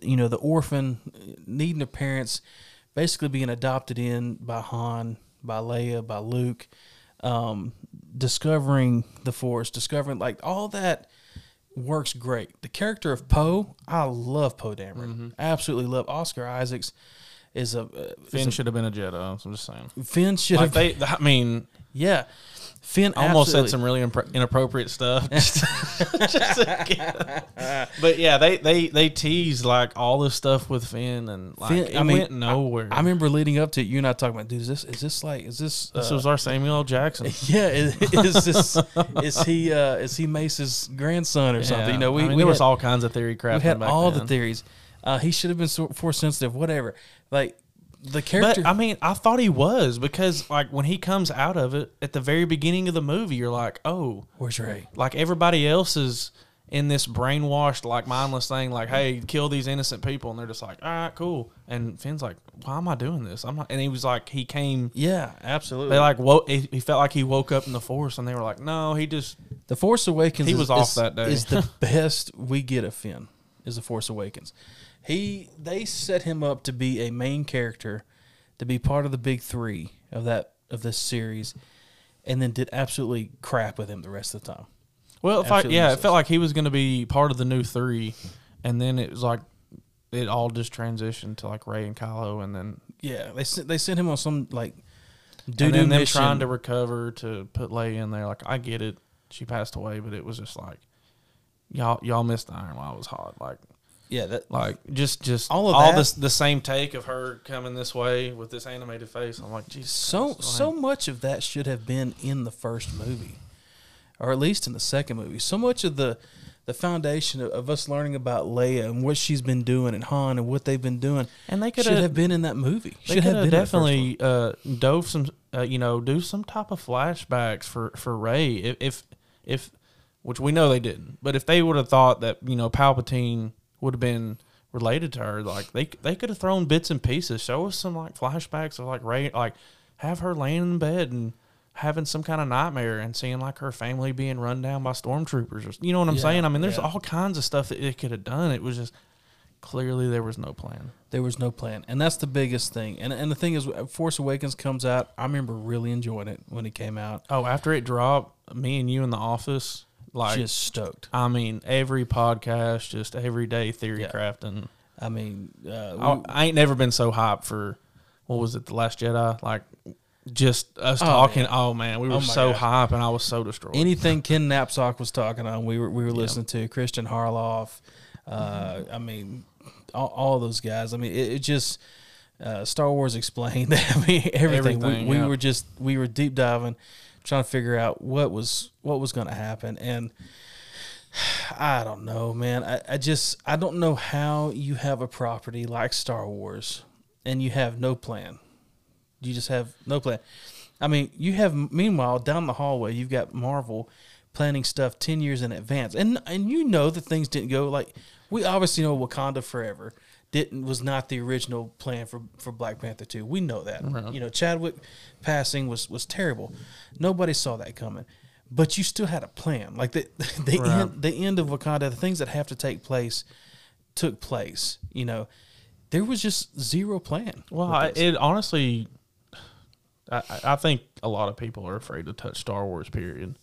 you know, the orphan uh, needing their parents, basically being adopted in by Han, by Leia, by Luke, um, discovering the Force, discovering like all that works great. The character of Poe, I love Poe Dameron. Mm-hmm. Absolutely love Oscar Isaacs. Is a uh, Finn should have been a Jedi. So I'm just saying. Finn should Like have they, I mean, yeah. Finn almost absolutely- said some really impro- inappropriate stuff. but yeah, they, they they tease like all this stuff with Finn and like Finn- I mean, went nowhere. I remember leading up to it, you and I talking about, dude, is this is this like is this this uh, was our Samuel L. Jackson. yeah is, is this is he uh is he Mace's grandson or something? Yeah. You know, we I mean, we there was all kinds of theory crap. we had back all then. the theories. Uh, he should have been so, force sensitive, whatever. Like the character. But I mean, I thought he was because like when he comes out of it at the very beginning of the movie, you're like, oh, Where's Rey? like everybody else is in this brainwashed, like mindless thing, like, hey, kill these innocent people, and they're just like, all right, cool. And Finn's like, why am I doing this? I'm not. And he was like, he came. Yeah, absolutely. They like woke. He felt like he woke up in the force, and they were like, no, he just. The Force Awakens. He is- was off is- that day. Is the best we get of Finn. Is the Force Awakens. He they set him up to be a main character, to be part of the big three of that of this series, and then did absolutely crap with him the rest of the time. Well, if I, yeah, it felt like he was going to be part of the new three, and then it was like it all just transitioned to like Rey and Kylo, and then Yeah, they sent they sent him on some like and doo then them trying to recover to put Leia in there. Like I get it, she passed away, but it was just like y'all y'all missed the iron while it was hot. Like yeah, that like just just All all of this that- the same take of her coming this way with this animated face. I'm like, Jesus. so so much of that should have been in the first movie, or at least in the second movie. So much of the the foundation of, of us learning about Leia and what she's been doing and Han and what they've been doing and they should could have been in that movie. They Should have been in the first one. definitely uh, dove some, uh, you know, do some type of flashbacks for for Rey. If, if if which we know they didn't, but if they would have thought that you know Palpatine would have been related to her, like they they could have thrown bits and pieces. Show us some like flashbacks of like Rey, like have her laying in bed and having some kind of nightmare and seeing like her family being run down by stormtroopers. Or, you know what I'm Yeah, saying? I mean, there's yeah. all kinds of stuff that it could have done. It was just clearly there was no plan. There was no plan, and that's the biggest thing. And and the thing is, uh, Force Awakens comes out. I remember really enjoying it when it came out. Oh, after it dropped, me and you in the office, like, Just stoked. I mean, every podcast, just everyday theory Yeah. crafting. I mean, uh, I, I ain't never been so hyped for, what was it, The Last Jedi? Like, just us Oh, talking. man. Oh, man, we were Oh, so gosh. hyped, and I was so destroyed. anything Ken Napzok was talking on, we were we were listening to Christian Harloff. Uh, I mean, all, all those guys. I mean, it, it just uh, Star Wars explained. I mean, everything. Everything, we we yeah. were just we were deep diving, trying to figure out what was what was going to happen, and I don't know, man. I, I just I don't know how you have a property like Star Wars and you have no plan. You just have no plan. I mean, you have meanwhile down the hallway, you've got Marvel planning stuff ten years in advance, and and you know that things didn't go like we obviously know Wakanda Forever didn't was not the original plan for for Black Panther two. We know that. Right. You know, Chadwick passing was was terrible. Nobody saw that coming, but you still had a plan. Like the the Right. end the end of Wakanda, the things that have to take place took place. You know, there was just zero plan. well, I, it honestly, I, I- I think a lot of people are afraid to touch Star Wars, period.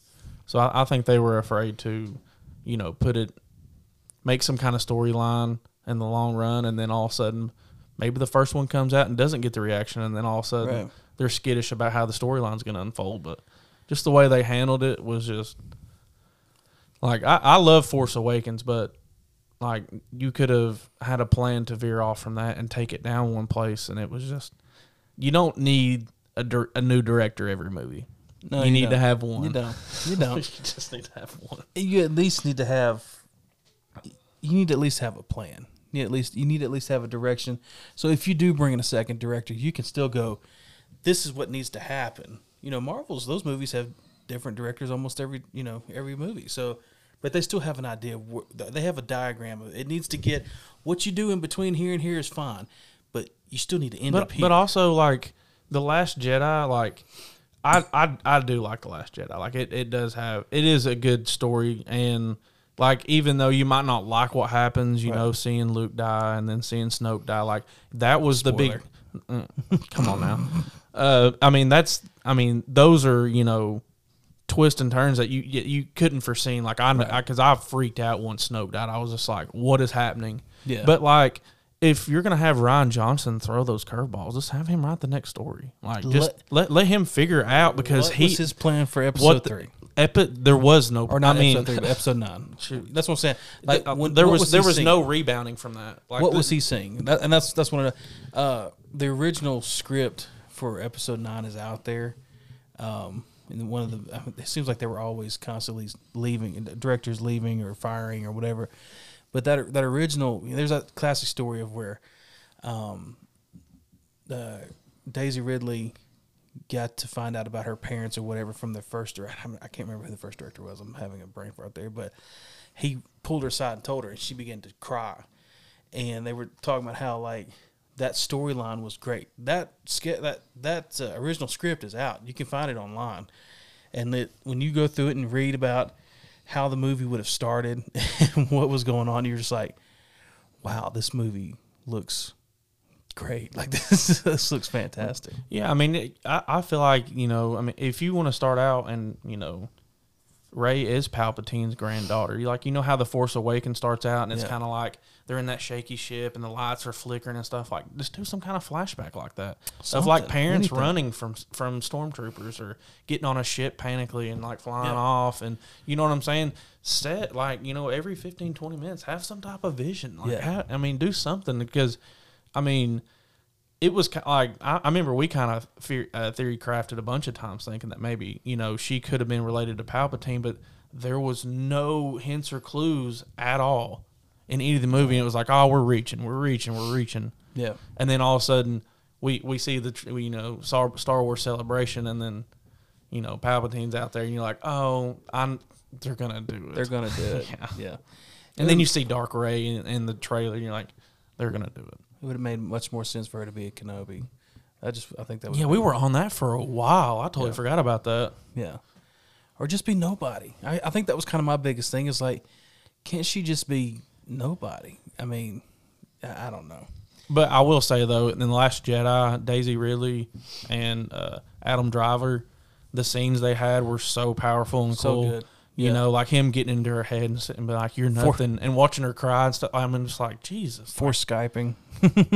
So I, I think they were afraid to, you know, put it, make some kind of storyline in the long run, and then all of a sudden, maybe the first one comes out and doesn't get the reaction, and then all of a sudden Right. they're skittish about how the storyline's going to unfold. But just the way they handled it was just like I, I love Force Awakens, but like you could have had a plan to veer off from that and take it down one place, and it was just you don't need a, dir- a new director every movie. No, you, need to don't. have one. You don't. You you don't. you just need to have one. you at least need to have. You need to at least have a plan. You at least you need to at least have a direction. So if you do bring in a second director, you can still go. This is what needs to happen, you know, Marvel's those movies have different directors almost every you know every movie. So, but they still have an idea. Of they have a diagram of it needs to get what you do in between here and here is fine, but you still need to end but up here. but also like the Last Jedi, like I I I do like the Last Jedi. Like it it does have it is a good story and. Like even though you might not like what happens, you Right. know, seeing Luke die and then seeing Snoke die, like that was the big. Come on now, uh, I mean that's I mean those are you know twists and turns that you you, you couldn't foresee. Like I because I, freaked out once Snoke died. I was just like, what is happening? Yeah. But like, if you're gonna have Rian Johnson throw those curveballs, just have him write the next story. Like, just let let, him figure out because he his plan for episode the- three? Epi- there was no Or not I mean, episode three, but episode nine. That's what I'm saying. Like uh, when, there what was, there was no rebounding from that. Like what the- was he saying? That, and that's that's one of the uh, the original script for episode nine is out there. Um, and one of the it seems like they were always constantly leaving, directors leaving or firing or whatever. But that that original, there's that classic story of where, um, uh, Daisy Ridley got to find out about her parents or whatever from the first director. I can't remember who the first director was. I'm having a brain fart there, but he pulled her aside and told her, and she began to cry. And they were talking about how like that storyline was great. That that that uh, original script is out. You can find it online, and that when you go through it and read about how the movie would have started and what was going on, you're just like, wow, this movie looks great. Like this, this looks fantastic. Yeah, I mean, it, I, I feel like you know, I mean, if you want to start out and you know, Rey is Palpatine's granddaughter. You like, you know how the Force Awakens starts out, and it's Yeah. kind of like they're in that shaky ship, and the lights are flickering and stuff. Like, just do some kind of flashback like that of like parents anything. running from from stormtroopers or getting on a ship panically and like flying Yeah. off, and you know what I'm saying. Set like you know every 15, 20 minutes, have some type of vision. Like, Yeah. ha- I mean, do something because, I mean it was like I, I remember we kind of fear, uh, theory crafted a bunch of times thinking that maybe you know she could have been related to Palpatine, but there was no hints or clues at all in any of the movie. And it was like, oh, we're reaching, we're reaching, we're reaching, Yeah. and then all of a sudden we we see the we, you know Star, Star Wars celebration, and then you know Palpatine's out there, and you're like, oh, I'm they're gonna do it. They're gonna do it. Yeah. yeah. and then you see Dark Rey in, in the trailer, and you're like, they're gonna do it. It would have made much more sense for her to be a Kenobi. I just I think that would Yeah, we were on that for a while. I totally Yeah. forgot about that. yeah, or just be nobody. I, I think that was kind of my biggest thing. Is like, can't she just be nobody? I mean, I, I don't know. But I will say though, in the Last Jedi, Daisy Ridley and uh, Adam Driver, the scenes they had were so powerful and So cool. good. You Yeah. know, like him getting into her head and sitting be like, "You're nothing," and watching her cry and stuff. I'm just like, Jesus, For Skyping,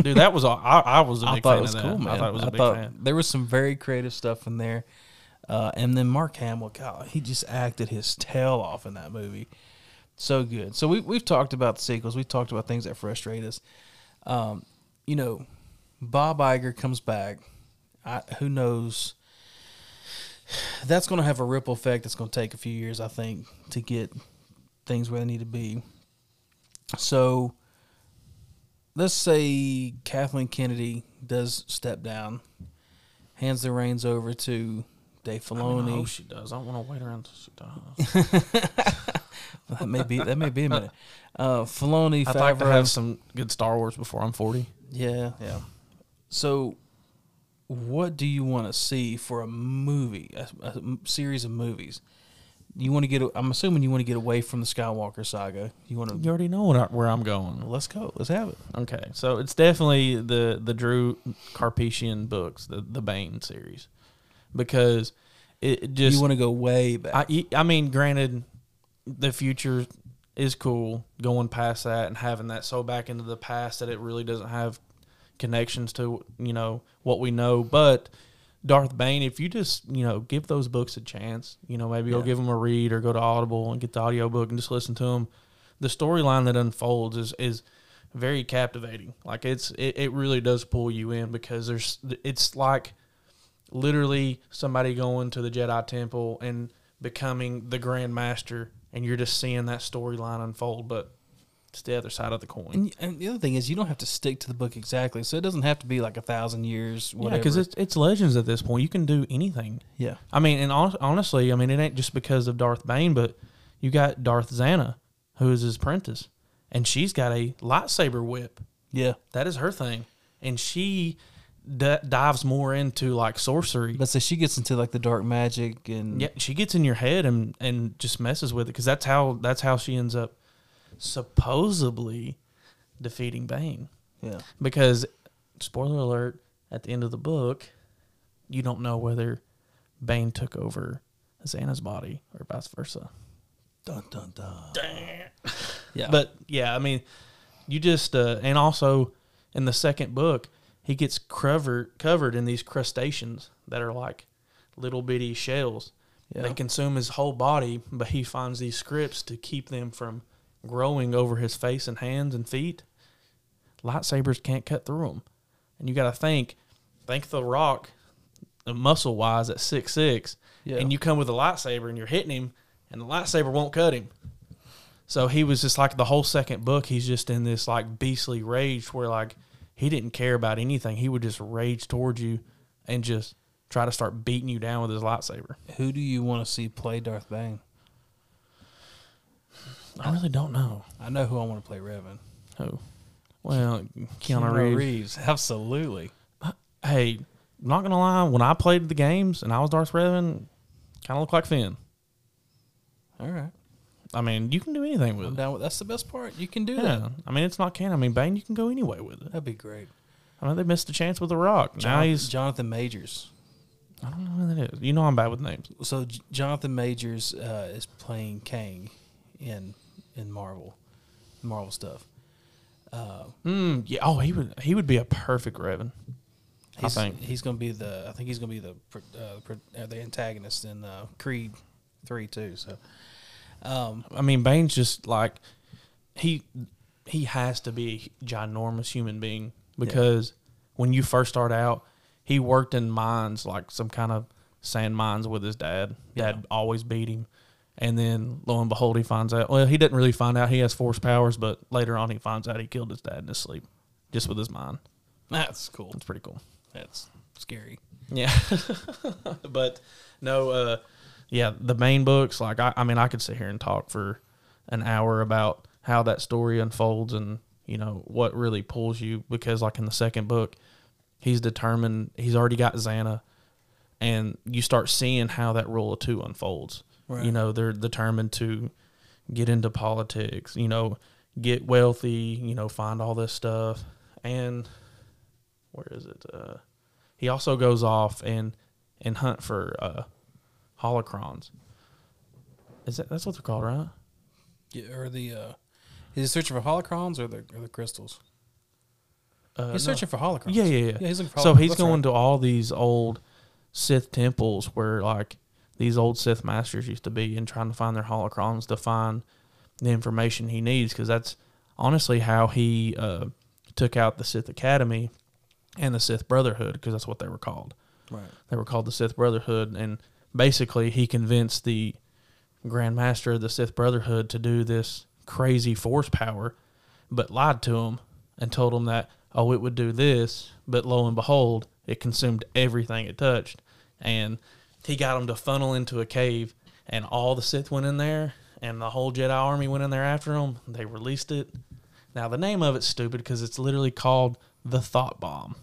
dude, that was all. I, I was a I big thought it was of that. cool, man. I thought it was a I big thought fan. there was some very creative stuff in there. Uh, and then Mark Hamill, God, he just acted his tail off in that movie. So good. So we we've talked about the sequels. We've talked about things that frustrate us. Um, you know, Bob Iger comes back. I, who knows? That's going to have a ripple effect. That's going to take a few years, I think, to get things where they need to be. So, let's say Kathleen Kennedy does step down, hands the reins over to Dave I, Filoni. mean, I hope she does. I don't want to wait around until she does. that may be that may be a minute. Uh, Filoni, I'd like to Favreau- have some good Star Wars before I'm 40. Yeah, yeah. So, what do you want to see for a movie, a series of movies? You want to get? I'm assuming you want to get away from the Skywalker saga. You want to. You already know what I, where I'm going. Let's go. Let's have it. Okay, so it's definitely the the Drew Karpyshyn books, the the Bane series, because it it just you want to go way back. I I mean, granted, the future is cool going past that and having that so back into the past that it really doesn't have connections to you know what we know, but. Darth Bane, if you just, you know, give those books a chance, you know, maybe go Yeah. give them a read or go to Audible and get the audiobook and just listen to them. The storyline that unfolds is is very captivating. Like it's it, it really does pull you in because there's it's like literally somebody going to the Jedi Temple and becoming the Grand Master, and you're just seeing that storyline unfold. But It's the other side of the coin. And, and the other thing is, you don't have to stick to the book exactly, so it doesn't have to be like a thousand years. Yeah, because it's it's legends at this point. You can do anything. yeah, I mean, and hon- honestly, I mean, it ain't just because of Darth Bane, but you got Darth Zannah, who is his apprentice, and she's got a lightsaber whip. yeah. That is her thing, and she d- dives more into like sorcery. But so she gets into like the dark magic and Yeah, she gets in your head and and just messes with it because that's how that's how she ends up supposedly defeating Bane. yeah. Because spoiler alert, at the end of the book, you don't know whether Bane took over Zannah's body or vice versa. Dun dun dun. Yeah, But yeah, I mean, you just uh, and also in the second book, he gets covered covered in these crustaceans that are like little bitty shells. Yeah. They consume his whole body, but he finds these scripts to keep them from growing over his face and hands and feet. Lightsabers can't cut through them, and you got to think, think the Rock, uh, muscle wise at six six, Yeah. and you come with a lightsaber and you're hitting him, and the lightsaber won't cut him. So he was just like the whole second book. He's just in this like beastly rage where like he didn't care about anything. He would just rage towards you and just try to start beating you down with his lightsaber. who do you want to see play Darth Bane? I really don't know I know who I want to play Revan. who. Well, Keanu, Reeves. Absolutely. Hey, not gonna lie. When I played the games and I was Darth Revan, kind of looked like Finn. All right. I mean, you can do anything with I'm it. down with that's the best part. You can do Yeah, that. I mean, it's not canon. I mean, Bane, you can go any way with it. That'd be great. I mean, they missed a chance with the Rock. now Jonathan, he's. Jonathan Majors. I don't know who that is. You know, I'm bad with names. So J- Jonathan Majors uh, is playing Kang in in Marvel, Marvel stuff. Uh, Mm, yeah. Oh, he would. He would be a perfect Revan. I he's, think. he's going to be the. I think he's going to be the uh, uh, the antagonist in uh, Creed three too. So, um, I mean, Bane's just like he he has to be a ginormous human being because when you first start out, he worked in mines like some kind of sand mines with his dad. Dad always beat him, and then lo and behold, he finds out. Well, he didn't really find out he has force powers, but later on, he finds out he killed his dad in his sleep, just with his mind. that's cool. It's pretty cool. That's scary. Yeah, but no, uh, yeah, the main books. Like, I, I mean, I could sit here and talk for an hour about how that story unfolds and you know what really pulls you because, like in the second book, he's determined. He's already got Zannah, and you start seeing how that rule of two unfolds. Right. You know, they're determined to get into politics. You know, get wealthy. You know, find all this stuff and where is it? Uh, he also goes off and and hunt for uh, holocrons. Is that that's what they're called, right? Yeah, or the uh, is he searching for holocrons or the or the crystals? Uh, he's no. searching for holocrons. Yeah, yeah, yeah. Yeah, he's looking for so he's That's going right. to all these old Sith temples where like these old Sith masters used to be, and trying to find their holocrons to find the information he needs. Because that's honestly how he uh, took out the Sith Academy and the Sith Brotherhood, because that's what they were called. Right. They were called the Sith Brotherhood, and basically he convinced the Grand Master of the Sith Brotherhood to do this crazy force power, but lied to him and told him that oh it would do this, but lo and behold, it consumed everything it touched, and he got him to funnel into a cave, and all the Sith went in there, and the whole Jedi army went in there after him. They released it. Now the name of it's stupid because it's literally called the Thought Bomb.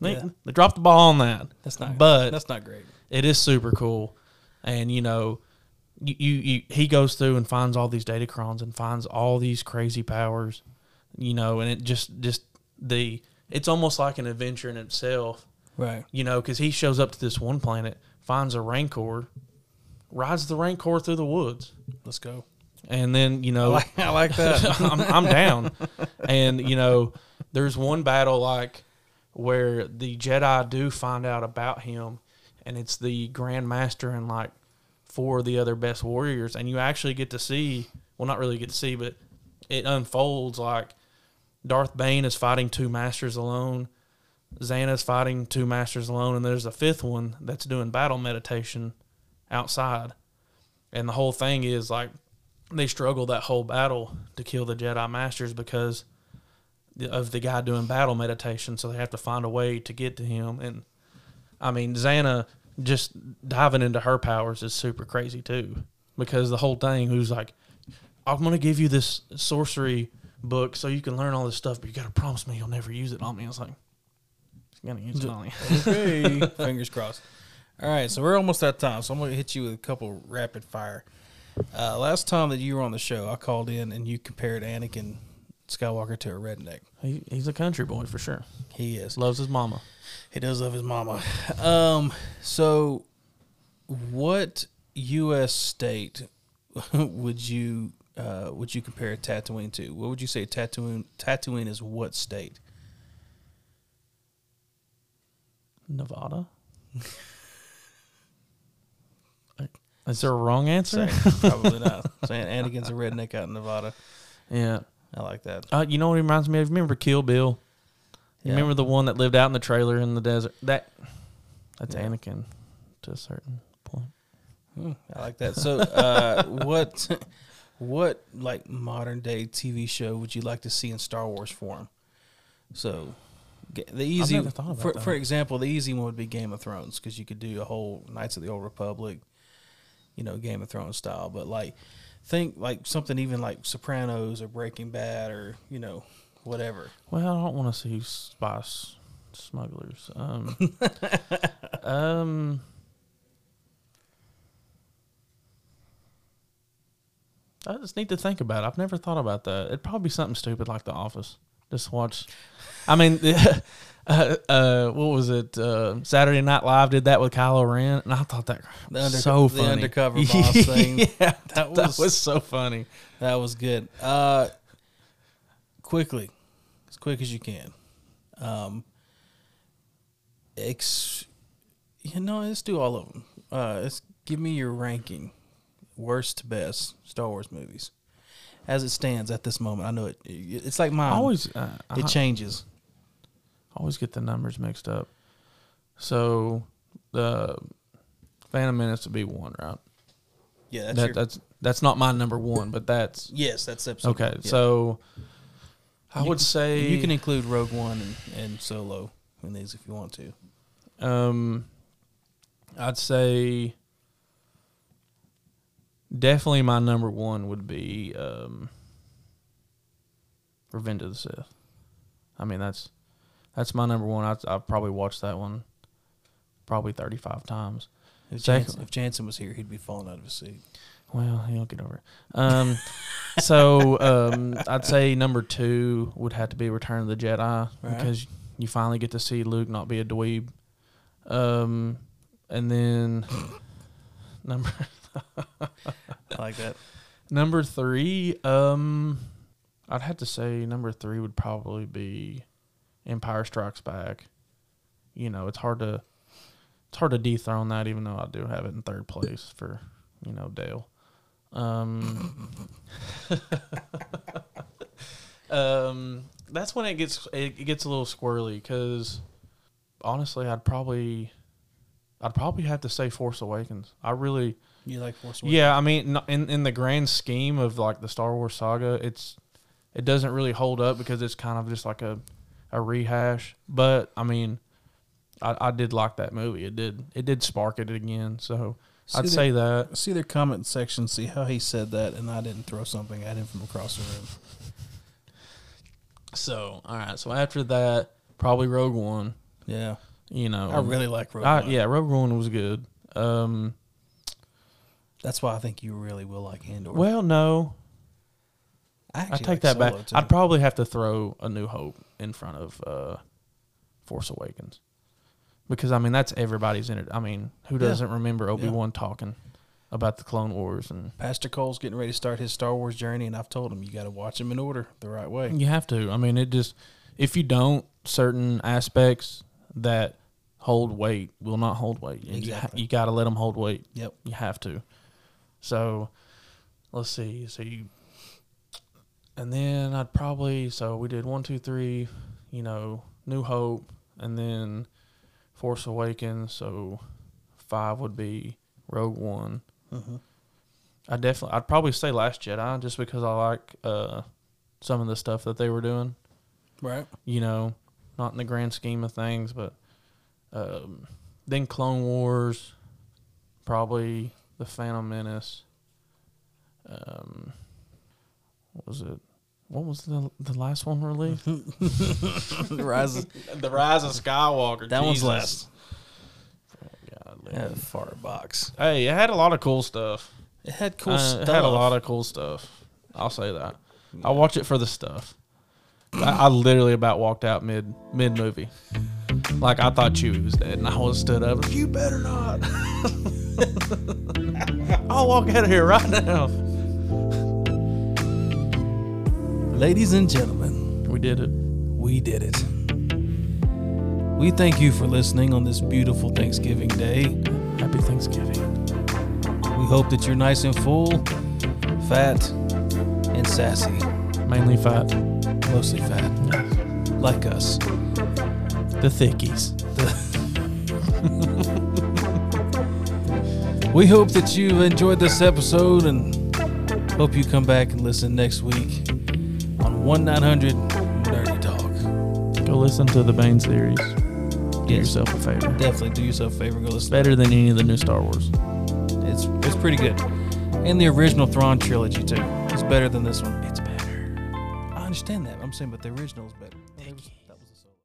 They, Yeah. they dropped the ball on that. That's not. But that's not great. it is super cool, and you know, you, you, you he goes through and finds all these datacrons and finds all these crazy powers, you know, and it just just the it's almost like an adventure in itself, Right. you know, because he shows up to this one planet, finds a rancor, rides the rancor through the woods, Let's go. and then you I know like, I like that. I'm, I'm down. And you know, there's one battle like where the Jedi do find out about him, and it's the Grand Master and like four of the other best warriors, and you actually get to see. Well, not really get to see, but it unfolds like Darth Bane is fighting two masters alone. Zannah's fighting two masters alone, and there's a fifth one that's doing battle meditation outside. And the whole thing is like they struggle that whole battle to kill the Jedi Masters because of the guy doing battle meditation. So they have to find a way to get to him. And I mean, Zannah just diving into her powers is super crazy too, because the whole thing, who's like, I'm going to give you this sorcery book so you can learn all this stuff, but you got to promise me you'll never use it on me. I was like, to use me. Okay. Fingers crossed. All right, so we're almost at time. So I'm going to hit you with a couple rapid fire. Uh, last time that you were on the show, I called in and you compared Anakin Skywalker to a redneck. He, he's a country boy for sure. He is. Loves his mama. He does love his mama. Um, so what U.S. state would you uh, would you compare Tatooine to? What would you say Tatooine Tatooine is what state? Nevada. Is there a wrong answer? Probably not. Saying Anakin's a redneck out in Nevada. Yeah. I like that. Uh, you know what it reminds me of? Remember Kill Bill? You Yeah. remember the one that lived out in the trailer in the desert? That that's Yeah. Anakin to a certain point. Hmm, I like that. So, uh, what what like modern day TV show would you like to see in Star Wars form? So, the easy never thought about for that. for example, the easy one would be Game of Thrones because you could do a whole Knights of the Old Republic, you know, Game of Thrones style. But like, think like something even like Sopranos or Breaking Bad or you know whatever. Well, I don't want to see spice smugglers. Um, um, I just need to think about it. I've never thought about that. It'd probably be something stupid like The Office. Just watch. I mean, uh, uh, what was it? Uh, Saturday Night Live did that with Kylo Ren, and I thought that The under- so the undercover boss thing. yeah, That that was- was so funny. That was good. Uh, quickly, as quick as you can. Um, ex, you know, let's do all of them. Uh, let's give me your ranking, worst to best Star Wars movies, as it stands at this moment. I know it. It's like mine. I always, uh, it I- changes. I always get the numbers mixed up. So the Phantom Menace would be one, right? Yeah, that's that, your, that's that's not my number one, but that's yes, that's episode. okay. yeah. So I You would can- say you can include Rogue One and, and Solo in these if you want to. Um, I'd say definitely my number one would be um, Revenge of the Sith. I mean that's that's my number one. I'd, I've probably watched that one probably thirty five times. If Jansen, if Jansen was here, he'd be falling out of his seat. Well, he'll get over it. Um, so um, I'd say number two would have to be Return of the Jedi Right. because you finally get to see Luke not be a dweeb. Um, and then number I like that. number three, um, I'd have to say number three would probably be Empire Strikes Back. You know, it's hard to it's hard to dethrone that, even though I do have it in third place for you know Dale. Um, um, that's when it gets it, gets a little squirrely because honestly, I'd probably I'd probably have to say Force Awakens. I really You like Force Awakens? yeah, I mean, in in the grand scheme of like the Star Wars saga, it's it doesn't really hold up because it's kind of just like a a rehash. But I mean, I, I did like that movie. It did it did spark it again. So See I'd the- say that. See their comment section, see how he said that, and I didn't throw something at him from across the room. So all right. So after that, probably Rogue One. Yeah, You know, I really like Rogue I- One. yeah, Rogue One was good. Um, that's why I think you really will like Andor. well, no, I, I take like that back. Too. I'd probably have to throw A New Hope in front of uh, Force Awakens because I mean that's everybody's in it. I mean, who doesn't remember Obi Wan talking about the Clone Wars and Pastor Cole's getting ready to start his Star Wars journey, and I've told him you got to watch him in order, the right way. you have to. I mean, it just if you don't, certain aspects that hold weight will not hold weight. And you, ha- Exactly. you got to let them hold weight. Yep. You have to. So, let's see. So you, and then I'd probably so we did one, two, three. You know, New Hope, and then Force Awakens. So five would be Rogue One. hmm I definitely, I'd probably say Last Jedi just because I like uh, some of the stuff that they were doing. Right. You know, not in the grand scheme of things, but um, then Clone Wars, probably the Phantom Menace. Um, what was it? What was the the last one released? the rise. Of, the Rise of Skywalker. that one's Jesus. last. Godly. Yeah, far box. Hey, it had a lot of cool stuff. It had cool Uh, stuff. It had a lot of cool stuff. I'll say that. I watch it for the stuff. I, I literally about walked out mid mid movie. Like I thought Chewie was dead, and I was stood up. You better not. I'll walk out of here right now. Ladies and gentlemen, We did it. we did it. We thank you for listening on this beautiful Thanksgiving day. Happy Thanksgiving. We hope that you're nice and full, fat, and sassy. Mainly fat. Mostly fat, like us. The thickies. We hope that you've enjoyed this episode and hope you come back and listen next week on 1 900 Nerdy Talk. Go listen to the Bane series. Do Yes. yourself a favor. Definitely do yourself a favor. Go listen. Better than any of the new Star Wars. It's it's pretty good, and the original Thrawn trilogy too. It's better than this one. It's better. I understand that. I'm saying, but the original is better. Whatever.